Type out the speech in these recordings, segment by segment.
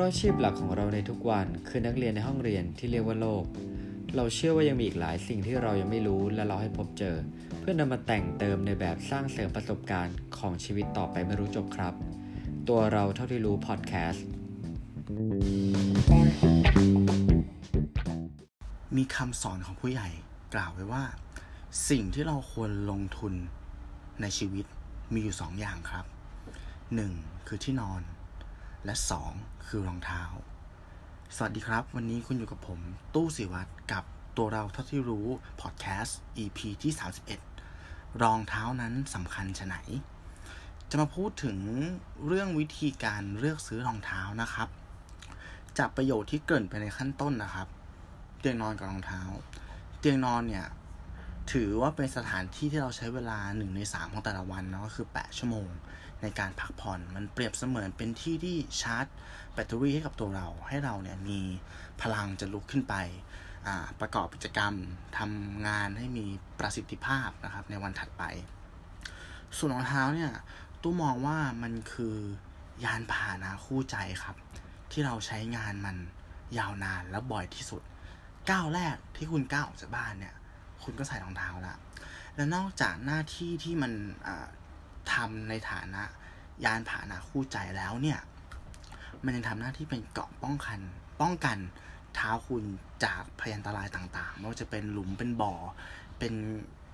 ราะอาชีพหลักของเราในทุกวันคือนักเรียนในห้องเรียนที่เรียกว่าโลก เราเชื่อว่ายังมีอีกหลายสิ่งที่เรายังไม่รู้และเราให้พบเจอ เพื่อนำมาแต่งเติมในแบบสร้างเสริมประสบการณ์ของชีวิตต่อไปไม่รู้จบครับ ตัวเราเท่าที่รู้พอดแคสต์มีคำสอนของผู้ใหญ่กล่าวไว้ว่า สิ่งที่เราควรลงทุนในชีวิตมีอยู่สองอย่างครับ 1. คือที่นอน และ 2. คือรองเท้า สวัสดีครับ วันนี้คุณอยู่กับผม ตู้สิวัตรกับตัวเราเท่าที่รู้พอดแคสต์ EP ที่ 31 รองเท้านั้นสำคัญชะไหน จะมาพูดถึงเรื่องวิธีการเลือกซื้อรองเท้านะครับ จากประโยชน์ที่เกริ่นไปในขั้นต้นนะครับ เตียงนอนกับรองเท้า เตียงนอนเนี่ย ถือว่าเป็นสถานที่ที่เราใช้เวลาหนึ่งในสามของแต่ละวันเนาะก็คือ 8 ชั่วโมงในการพักผ่อน มันเปรียบเสมือนเป็นที่ที่ชาร์จแบตเตอรี่ให้กับตัวเรา ให้เราเนี่ยมีพลังจะลุกขึ้นไป ประกอบกิจกรรมทำงานให้มีประสิทธิภาพนะครับในวันถัดไป ส่วนรองเท้าเนี่ยตู้มองว่ามันคือยานพาหนะคู่ใจครับ ที่เราใช้งานมันยาวนานและบ่อยที่สุดก้าวแรกที่คุณก้าวออกจากบ้านเนี่ย คุณก็ใส่รองเท้าละ แล้วนอกจากหน้าที่ที่มันทำในฐานะยานพาหนะคู่ใจแล้วเนี่ย มันยังทำหน้าที่เป็นเกราะป้องกัน ป้องกันเท้าคุณจากพยันตรายต่างๆ ไม่ว่าจะเป็นหลุมเป็นบ่อ เป็น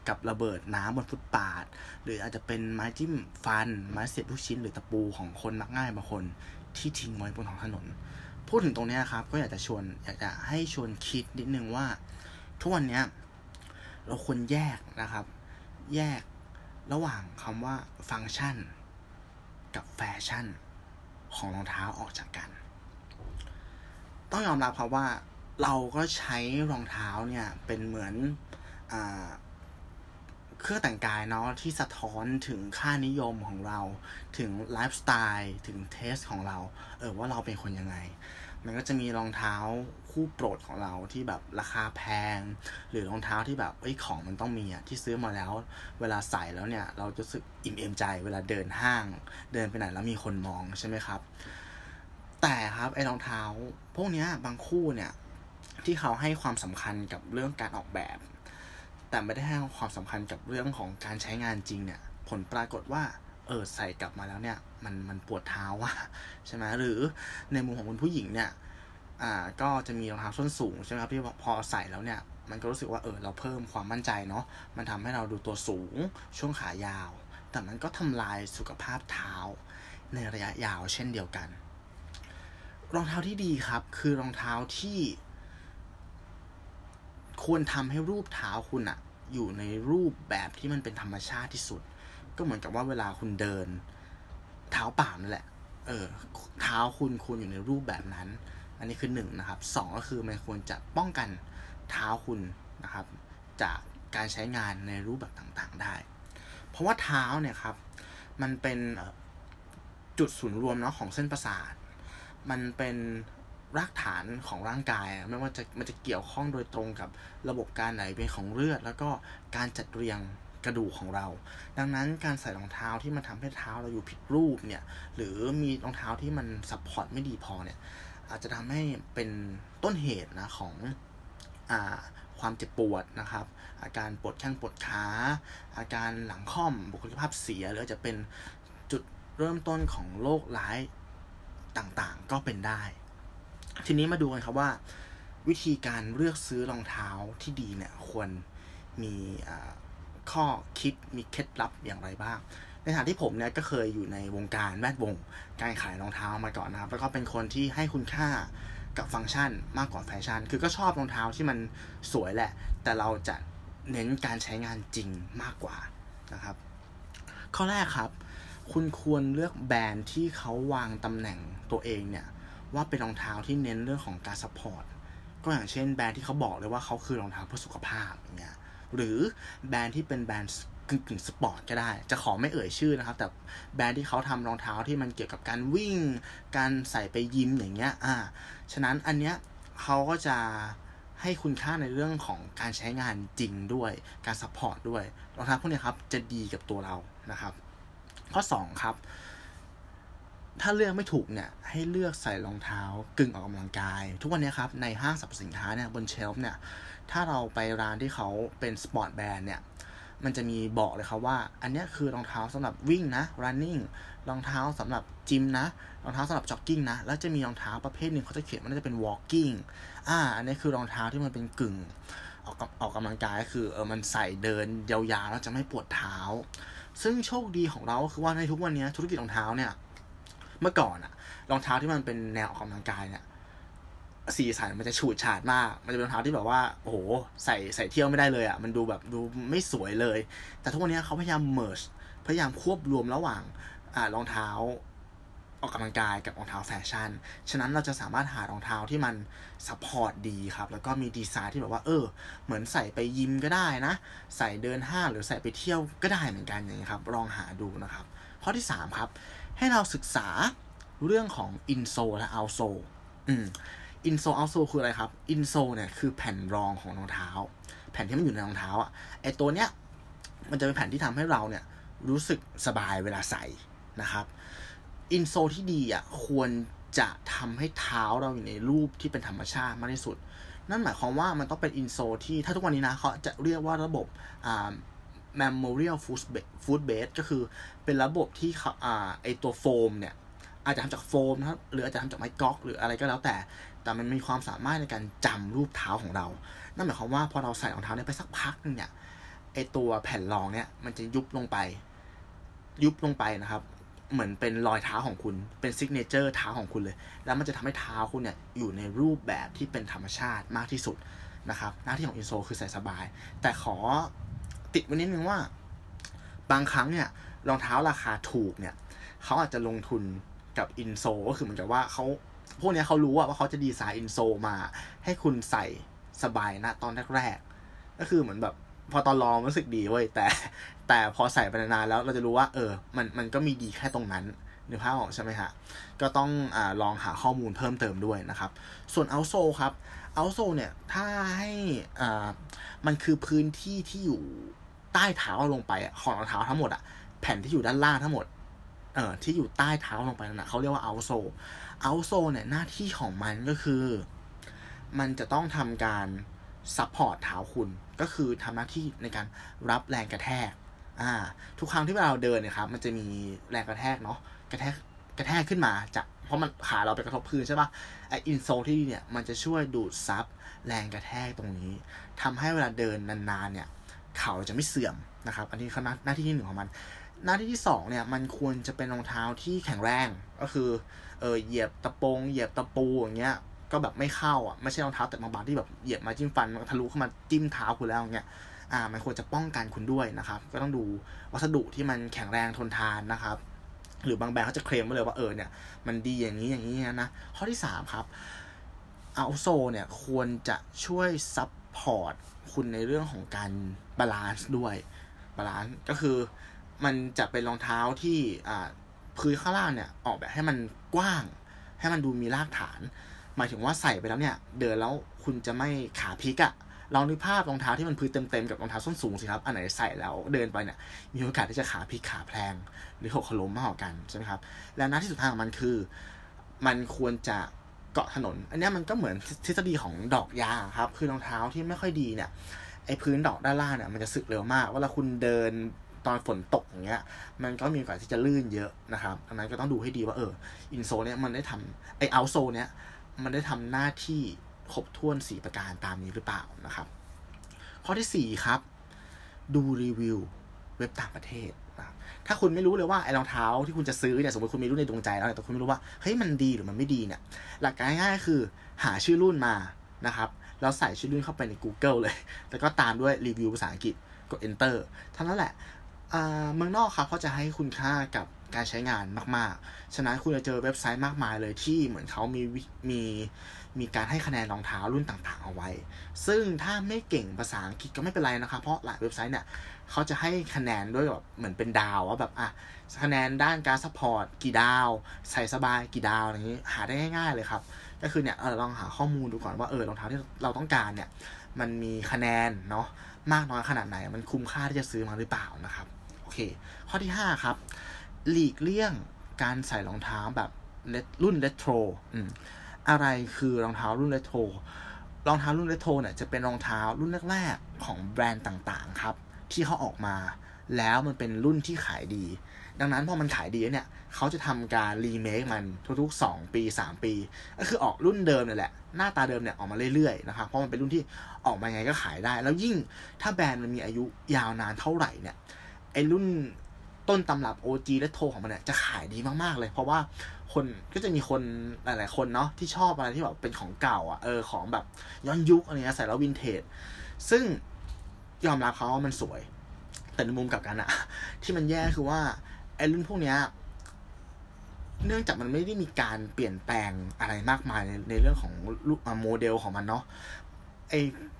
กับระเบิดน้ำบนฟุตปาด หรืออาจจะเป็นไม้จิ้มฟัน ไม้เสียบลูกชิ้น หรือตะปูของคนมักง่ายบางคนที่ทิ้งไว้บนท้องถนน พูดถึงตรงนี้ครับ ก็อยากจะชวนอยากจะให้ชวนคิดนิดนึงว่าทุกวันนี้ เราควรแยกนะครับ แยกระหว่างคำว่าฟังก์ชัน กับแฟชั่น ของรองเท้าออกจากกัน ต้องยอมรับครับว่าเราก็ใช้รองเท้าเนี่ยเป็นเหมือนอเครื่องแต่งกายเนาะที่สะท้อนถึงค่านิยมของเรา ถึงไลฟ์สไตล์ถึงเทสของเรา เออว่าเราเป็นคนยังไง มันก็จะมีรองเท้าคู่โปรดของเราที่แบบราคาแพง หรือรองเท้าที่แบบเอ้ยของมันต้องมีอะที่ซื้อมาแล้ว เวลาใส่แล้วเนี่ย เราจะรู้สึกอิ่มเอมใจ เวลาเดินห้าง เดินไปไหนแล้วมีคนมองใช่ไหมครับ แต่ครับไอ้รองเท้า พวกนี้บางคู่เนี่ยที่เขาให้ความสำคัญกับเรื่องการออกแบบ แต่ไม่ได้ให้ความสำคัญกับเรื่องของการใช้งานจริงเนี่ย ผลปรากฏว่า เออใส่กลับมาแล้วเนี่ยมันมันปวดเท้าว่ะใช่ไหมหรือในมุมของคุณผู้หญิงเนี่ยอ่าก็จะมีรองเท้าส้นสูงใช่ไหมครับที่พอใส่แล้วเนี่ยมันก็รู้สึกว่าเออเราเพิ่มความมั่นใจเนาะมันทำให้เราดูตัวสูงช่วงขายาว แต่มันก็ทำลายสุขภาพเท้า ในระยะยาวเช่นเดียวกัน รองเท้าที่ดีครับ คือรองเท้าที่ ควรทำให้รูปเท้าคุณอะอยู่ในรูปแบบที่มันเป็นธรรมชาติที่สุด ก็เหมือนกับว่าเวลาคุณเดิน เท้าเปล่านั่นแหละ เออ เท้าคุณควรอยู่ในรูปแบบนั้น อันนี้คือหนึ่งนะครับสองก็คือมันควรจะป้องกันเท้าคุณนะครับ จากการใช้งานในรูปแบบต่างๆได้ เพราะว่าเท้าเนี่ยครับ มันเป็นจุดศูนย์รวมเนาะของเส้นประสาท มันเป็นรากฐานของร่างกาย ไม่ว่าจะมันจะเกี่ยวข้องโดยตรงกับระบบการไหลเวียนของเลือด แล้วก็การจัดเรียง กระดูกของเรา ดังนั้นการใส่รองเท้าที่มันทำให้เท้าเราอยู่ผิดรูปเนี่ย หรือมีรองเท้าที่มัน support ไม่ดีพอเนี่ย อาจจะทำให้เป็นต้นเหตุนะของอ่าความเจ็บปวดนะครับ อาการปวดแข้งปวดขา อาการหลังค่อม บุคลิกภาพเสีย หรืออาจจะเป็นจุดเริ่มต้นของโรคร้ายต่างๆ ก็เป็นได้ ทีนี้มาดูกันครับว่า วิธีการเลือกซื้อรองเท้าที่ดีเนี่ยควรมี ข้อคิดมีเคล็ดลับอย่างไรบ้าง ในฐานที่ผมเนี่ยก็เคยอยู่ในวงการแวดวง การขายรองเท้ามาก่อนนะครับ แล้วก็เป็นคนที่ให้คุณค่ากับฟังก์ชันมากกว่าแฟชั่น คือก็ชอบรองเท้าที่มันสวยแหละ แต่เราจะเน้นการใช้งานจริงมากกว่านะครับ ข้อแรกครับ คุณควรเลือกแบรนด์ที่เขาวางตำแหน่งตัวเองเนี่ยว่าเป็นรองเท้าที่เน้นเรื่องของการ support ก็อย่างเช่นแบรนด์ที่เขาบอกเลยว่าเขาคือรองเท้าเพื่อสุขภาพอย่างเงี้ย หรือแบรนด์ที่เป็นแบรนด์กึ่งกึ่งสปอร์ตก็ได้ จะขอไม่เอ่ยชื่อนะครับ แต่แบรนด์ที่เขาทำรองเท้าที่มันเกี่ยวกับการวิ่ง การใส่ไปยิมอย่างเงี้ย อ่า ฉะนั้นอันเนี้ยเขาก็จะให้คุณค่าในเรื่องของการใช้งานจริงด้วย การ support ด้วย รองเท้าพวกนี้ครับ จะดีกับตัวเรานะครับ ข้อ 2 ครับ ถ้าเลือกไม่ถูกเนี่ย ให้เลือกใส่รองเท้ากึ่งออกกำลังกาย ทุกวันนี้ครับ ในห้างสรรพสินค้าเนี่ยบน shelf เนี่ย ถ้าเราไปร้านที่เขาเป็น sport brand เนี่ย มันจะมีบอกเลยครับว่า อันนี้คือรองเท้าสำหรับวิ่งนะ running รองเท้าสำหรับจิมนะ รองเท้าสำหรับจ็อกกิ้งนะ แล้วจะมีรองเท้าประเภทหนึ่งเขาจะเขียนว่าน่าจะเป็น walking อ่า อันนี้คือรองเท้าที่มันเป็นกึ่งออกออกกำลังกายก็คือเออมันใส่เดินยาวๆแล้วจะไม่ปวดเท้า ซึ่งโชคดีของเราคือว่าในทุกวันนี้ธุรกิจรองเท้าเนี่ย เมื่อก่อนอะรองเท้าที่มันเป็นแนวออกกำลังกายเนี่ยสีสันมันจะฉูดฉาดมาก มันจะเป็นรองเท้าที่แบบว่า โอ้โห ใส่ใส่เที่ยวไม่ได้เลยอะมันดูแบบดูไม่สวยเลย แต่ทุกวันนี้เขาพยายาม merge พยายามควบรวมระหว่างอ่ารองเท้าออกกำลังกายกับรองเท้าแฟชั่น ฉะนั้นเราจะสามารถหารองเท้าที่มัน support ดีครับ แล้วก็มีดีไซน์ที่แบบว่า เออ เหมือนใส่ไปยิมก็ได้นะ ใส่เดินห้างหรือใส่ไปเที่ยวก็ได้เหมือนกันอย่างนี้ครับ ลองหาดูนะครับ ข้อที่ 3 ครับ ให้เราศึกษาเรื่องของ insole และ outsole อืม insole outsole คืออะไรครับ insole เนี่ยคือแผ่นรองของรองเท้า แผ่นที่มันอยู่ในรองเท้าอะไอตัวเนี้ยมันจะเป็นแผ่นที่ทำให้เราเนี่ยรู้สึกสบายเวลาใส่นะครับ insole ที่ดีอะควรจะทำให้เท้าเราอยู่ในรูปที่เป็นธรรมชาติมากที่สุด นั่นหมายความว่ามันต้องเป็น insole ที่ถ้าทุกวันนี้นะเขาจะเรียกว่าระบบอ่า memory foam base ก็คือเป็นระบบที่เขาอ่าไอตัวโฟมเนี่ย อาจจะทำจากโฟมนะครับหรืออาจจะทำจากไม้ก๊อก หรืออะไรก็แล้วแต่ แต่มันมีความสามารถในการจำรูปเท้าของเรา นั่นหมายความว่าพอเราใส่รองเท้าเนี่ยไปสักพักนึงเนี่ยไอตัวแผ่นรองเนี่ยมันจะยุบลงไป ยุบลงไปนะครับ เหมือนเป็นรอยเท้าของคุณเป็นซิกเนเจอร์เท้าของคุณเลย แล้วมันจะทำให้เท้าคุณเนี่ยอยู่ในรูปแบบที่เป็นธรรมชาติมากที่สุดนะครับ หน้าที่ของอินโซคือใส่สบาย แต่ขอ ติดไว้นิดนึงว่า บางครั้งเนี่ยรองเท้าราคาถูกเนี่ยเขาอาจจะลงทุนกับ insole ก็คือเหมือนกับว่าเขาพวกนี้เขารู้ว่าเขาจะดีไซน์ insole มา ให้คุณใส่สบายนะตอนแรกๆก็คือเหมือนแบบพอตอนลองรู้สึกดีเว้ยแต่ แต่พอใส่ไปนานแล้วเราจะรู้ว่า เออ มันมันก็มีดีแค่ตรงนั้นนึกภาพออกใช่ไหมฮะ ก็ต้องอลองหาข้อมูลเพิ่มเติมด้วยนะครับ ส่วนเอาโซครับเอาโซเนี่ย ถ้าให้อ่ามันคือพื้นที่ที่อยู่ ใต้เท้าลงไปของรองเท้าทั้งหมดอะแผ่นที่อยู่ด้านล่างทั้งหมดเอ่อที่อยู่ใต้เท้าลงไปนั่นนะเขาเรียกว่าเอาโซเอาโซเนี่ยหน้าที่ของมันก็คือ มันจะต้องทำการ support เท้าคุณก็คือทำหน้าที่ในการรับแรงกระแทกอ่าทุกครั้งที่เราเดินเนี่ยครับมันจะมีแรงกระแทกเนาะกระแทกกระแทกขึ้นมาจากเพราะมันขาเราไปกระทบพื้นใช่ปะไอ insole ที่เนี่ยมันจะช่วยดูดซับแรงกระแทกตรงนี้ทำให้เวลาเดินนานๆเนี่ย เขาจะไม่เสื่อมนะครับ อันนี้คือหน้าที่ที่หนึ่งของมัน หน้าที่ที่สองเนี่ยมันควรจะเป็นรองเท้าที่แข็งแรงก็คือเออเหยียบตะปงเหยียบตะปูอย่างเงี้ยก็แบบไม่เข้าอะไม่ใช่รองเท้าแต่บางๆที่แบบเหยียบมาจิ้มฟันทะลุเข้ามาจิ้มเท้าคุณแล้วอย่างเงี้ยอ่ามันควรจะป้องกันคุณด้วยนะครับ ก็ต้องดูวัสดุที่มันแข็งแรงทนทานนะครับ หรือบางแบรนด์เขาจะเคลมไว้เลยว่าเออเนี่ยมันดีอย่างนี้อย่างนี้นะข้อที่สามครับเอาโซเนี่ยควรจะช่วย support คุณในเรื่องของการ balance ด้วย balance ก็คือมันจะเป็นรองเท้าที่อ่าพื้นข้างล่างเนี่ยออกแบบให้มันกว้าง ให้มันดูมีรากฐาน หมายถึงว่าใส่ไปแล้วเนี่ย เดินแล้วคุณจะไม่ขาพลิกอะลองนึกภาพรองเท้าที่มันพื้นเต็มๆกับรองเท้าส้นสูงสิครับ อันไหนใส่แล้วเดินไปเนี่ย มีโอกาสที่จะขาพลิกขาแพลง หรือหกล้มมากกว่ากันใช่ไหมครับ และหน้าที่สุดท้ายของมันคือ มันควรจะ เกาะถนน อันนี้มันก็เหมือนทฤษฎีของดอกยางครับ คือรองเท้าที่ไม่ค่อยดีเนี่ยไอ้พื้นดอกด้านล่างเนี่ยมันจะสึกเร็วมาก เวลาคุณเดินตอนฝนตกอย่างเงี้ย มันก็มีโอกาสที่จะลื่นเยอะนะครับดังนั้นก็ต้องดูให้ดีว่าเออ insole เนี่ยมันได้ทำไอเอาโซเนี่ยมันได้ทำหน้าที่ครบถ้วนสี่ประการตามนี้หรือเปล่านะครับ ข้อที่สี่ครับ ดูรีวิว เว็บต่างประเทศนะถ้าคุณไม่รู้เลยว่าไอ้รองเท้าที่คุณจะซื้อเนี่ยสมมติคุณมีรุ่นในดวงใจแล้วแต่คุณไม่รู้ว่าเฮ้ยมันดีหรือมันไม่ดีเนี่ย หลักการง่ายๆคือหาชื่อรุ่นมานะครับแล้วใส่ชื่อรุ่นเข้าไปใน Google เลย แล้วก็ตามด้วยรีวิวภาษาอังกฤษกด enter เท่านั้นแหละเมืองนอกครับเขาจะให้คุณค่ากับการใช้งานมาก ๆ ฉะนั้นคุณจะเจอเว็บไซต์มากมายเลยที่เหมือนเขามีมี มีการให้คะแนนรองเท้ารุ่นต่างๆ เอาไว้ ซึ่งถ้าไม่เก่งภาษาอังกฤษก็ไม่เป็นไรนะครับ เพราะหลายเว็บไซต์เนี่ยเขาจะให้คะแนนด้วยแบบเหมือนเป็นดาวว่าแบบอะคะแนนด้านการ support กี่ดาว ใส่สบายกี่ดาวอย่างนี้หาได้ง่าย ๆ เลยครับ ก็คือเนี่ยเออลองหาข้อมูลดูก่อนว่าเออรองเท้าที่เราต้องการเนี่ยมันมีคะแนนเนาะมากน้อยขนาดไหน มันคุ้มค่าที่จะซื้อมาหรือเปล่านะครับโอเค ข้อที่ 5 ครับ หลีกเลี่ยงการใส่รองเท้าแบบรุ่นเรโทร อะไรคือรองเท้ารุ่นเรโทรรองเท้ารุ่นเรโทรเนี่ยจะเป็นรองเท้ารุ่นแรกๆของแบรนด์ต่างๆครับ ที่เขาออกมา แล้วมันเป็นรุ่นที่ขายดี ดังนั้นพอมันขายดีเนี่ยเขาจะทำการรีเมคมันทุกๆ 2 ปี 3 ปี ก็คือออกรุ่นเดิมเนี่ยแหละ หน้าตาเดิมเนี่ยออกมาเรื่อยๆนะครับเพราะมันเป็นรุ่นที่ออกมาไงก็ขายได้ แล้วยิ่งถ้าแบรนด์มันมีอายุยาวนานเท่าไหร่เนี่ยไอรุ่น ต้นตำรับ OG และโทของมันเนี่ยจะขายดีมากๆเลย เพราะว่าคนก็จะมีคนหลายๆคนเนาะที่ชอบอะไรที่แบบเป็นของเก่า อะเออของแบบย้อนยุคอะไรเงี้ยใส่แล้ววินเทจ ซึ่งยอมรับเขาว่ามันสวย แต่ในมุมกลับกันอะที่มันแย่คือว่าไอ้รุ่นพวกเนี้ยเนื่องจากมันไม่ได้มีการเปลี่ยนแปลงอะไรมากมายในในเรื่องของโมเดลของมันเนาะ ไอ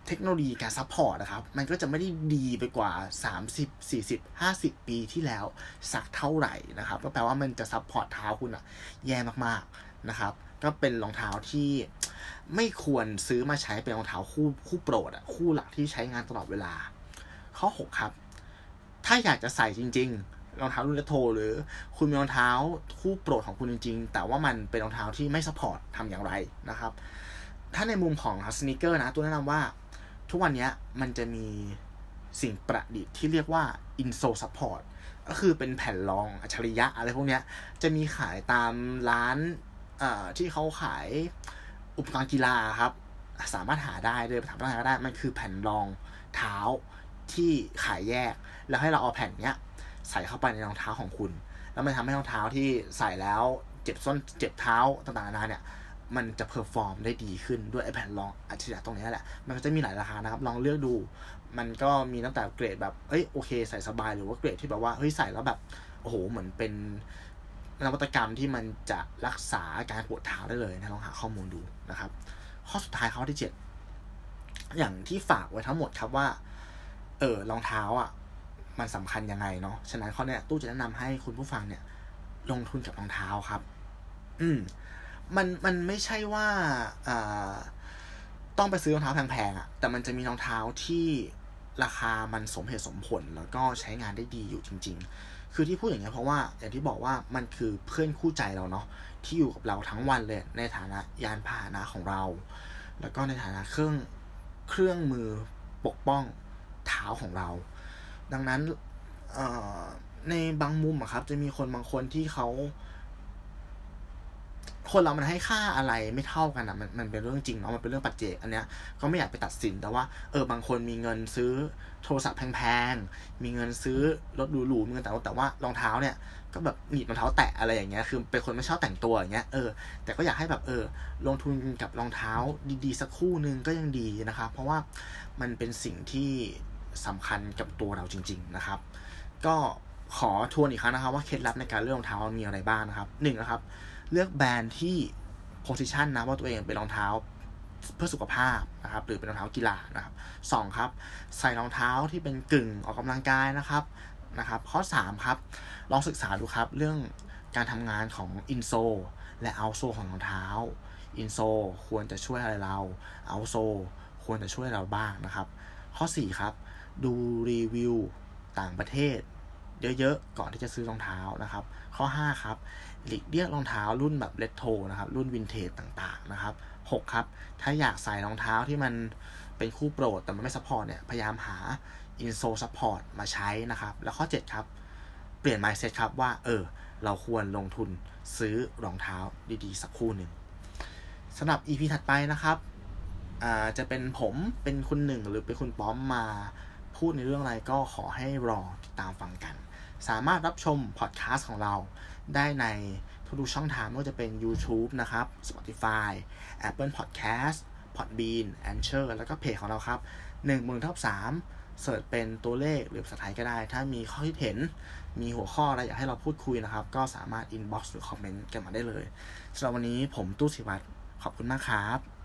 เทคโนโลยีการ support นะครับ มันก็จะไม่ได้ดีไปกว่า 30 40 50 ปีที่แล้ว สักเท่าไหร่นะครับ ก็แปลว่ามันจะ support เท้าคุณอะแย่มากๆนะครับ ก็เป็นรองเท้าที่ไม่ควรซื้อมาใช้เป็นรองเท้าคู่คู่โปรดอะคู่หลักที่ใช้งานตลอดเวลา ข้อ 6 ครับ ถ้าอยากจะใส่จริง ๆ รองเท้ารุ่นเลโทหรือคุณมีรองเท้าคู่โปรดของคุณจริง ๆ แต่ว่ามันเป็นรองเท้าที่ไม่ support ทำอย่างไรนะครับ ถ้าในมุมของสนิเกอร์นะตัวแนะนำว่า ทุกวันนี้มันจะมีสิ่งประดิษฐ์ที่เรียกว่า Inso Support ก็คือเป็นแผ่นรองอัจฉริยะอะไรพวกนี้จะมีขายตามร้านที่เขาขายอุปกรณ์กีฬาครับ สามารถหาได้เลยถามร้านก็ได้มันคือแผ่นรองเท้าที่ขายแยก แล้วให้เราเอาแผ่นเนี้ยใส่เข้าไปในรองเท้าของคุณ แล้วมันทำให้รองเท้าที่ใส่แล้วเจ็บส้นเจ็บเท้าต่างๆนานาเนี่ย มันจะ perform ได้ดีขึ้นด้วยไอแผ่นรองอัจฉริยะตรงนี้แหละ มันก็จะมีหลายราคานะครับ ลองเลือกดู มันก็มีตั้งแต่เกรดแบบ เอ้ยโอเค ใส่สบายหรือว่าเกรดที่แบบว่า เฮ้ยใส่แล้วแบบ โอ้โห เหมือนเป็นนวัตกรรมที่มันจะรักษาการปวดเท้าได้เลยนะลองหาข้อมูลดูนะครับ ข้อสุดท้ายข้อที่เจ็ดอย่างที่ฝากไว้ทั้งหมดครับว่า เออรองเท้าอะ มันสำคัญยังไงเนาะ ฉะนั้นข้อเนี้ยตู้จะแนะนำให้คุณผู้ฟังเนี่ย ลงทุนกับรองเท้าครับ อืม มันมันไม่ใช่ว่าอ่าต้องไปซื้อรองเท้าแพงๆอะ่ะ แต่มันจะมีรองเท้าที่ราคามันสมเหตุสมผลแล้วก็ใช้งานได้ดีอยู่จริง ๆ คือที่พูดอย่างเงี้ยเพราะว่าอย่างที่บอกว่ามันคือเพื่อนคู่ใจเราเนาะที่อยู่กับเราทั้งวันเลยในฐานะยานพาหนะของเรา แล้วก็ในฐานะเครื่องเครื่องมือปกป้องเท้าของเรา ดังนั้นในบางมุมอะครับ จะมีคนบางคนที่เขา คนเรามันให้ค่าอะไรไม่เท่ากันอะมันมันเป็นเรื่องจริงเนาะมันเป็นเรื่องปัจเจกอันเนี้ยก็ไม่อยากไปตัดสินแต่ว่าเออบางคนมีเงินซื้อโทรศัพท์แพงๆมีเงินซื้อรถหรูๆมีเงินแต่แต่ว่ารองเท้าเนี่ยก็แบบหนีบรองเท้าแตะอะไรอย่างเงี้ยคือเป็นคนไม่ชอบแต่งตัวอย่างเงี้ยเออแต่ก็อยากให้แบบเออลงทุนกับรองเท้าดีๆสักคู่นึงก็ยังดีนะครับเพราะว่ามันเป็นสิ่งที่สำคัญกับตัวเราจริง ๆนะครับ ก็ขอทวนอีกครั้งนะครับว่าเคล็ดลับในการเลือกรองเท้ามีอะไรบ้างนะครับหนึ่งนะครับ เลือกแบรนด์ที่โพสิชันนะว่าตัวเองเป็นรองเท้าเพื่อสุขภาพนะครับ หรือเป็นรองเท้ากีฬานะครับสองครับ ใส่รองเท้าที่เป็นกึ่งออกกำลังกายนะครับนะครับ ข้อสามครับ ลองศึกษาดูครับ เรื่องการทำงานของ insole และ outsole ของรองเท้า insole ควรจะช่วยอะไรเราเอาโซควรจะช่วยเราบ้างนะครับ ข้อ4ครับ ดูรีวิวต่างประเทศเยอะๆ ก่อนที่จะซื้อรองเท้านะครับ ข้อ 5 ครับ หลีกเลี่ยงรองเท้ารุ่นแบบเลตโทนะครับ รุ่นวินเทจต่างๆนะครับ 6 ครับ ถ้าอยากใส่รองเท้าที่มันเป็นคู่โปรดแต่มันไม่ support เนี่ย พยายามหาinsole support มาใช้นะครับ แล้วข้อ 7 ครับ เปลี่ยน mindset ครับว่า เออ เราควรลงทุนซื้อรองเท้าดีๆ สักคู่หนึ่งสำหรับ EP ถัดไปนะครับอ่าจะเป็นผมเป็นคุณหนึ่งหรือเป็นคุณป้อมมาพูดในเรื่องอะไรก็ขอให้รอติดตามฟังกัน สามารถรับชมพอดแคสต์ของเราได้ในทุกช่องทางไม่ว่าจะเป็น YouTube นะครับ Spotify Apple Podcast Podbean Anchor แล้วก็เพจของเราครับ1มือท็อป3 search เป็นตัวเลขหรือภาษาไทยก็ได้ ถ้ามีข้อคิดเห็น มีหัวข้ออะไรอยากให้เราพูดคุยนะครับ ก็สามารถ inbox หรือคอมเมนต์กันมาได้เลยสำหรับวันนี้ผมตู้สิวัตรขอบคุณมากครับ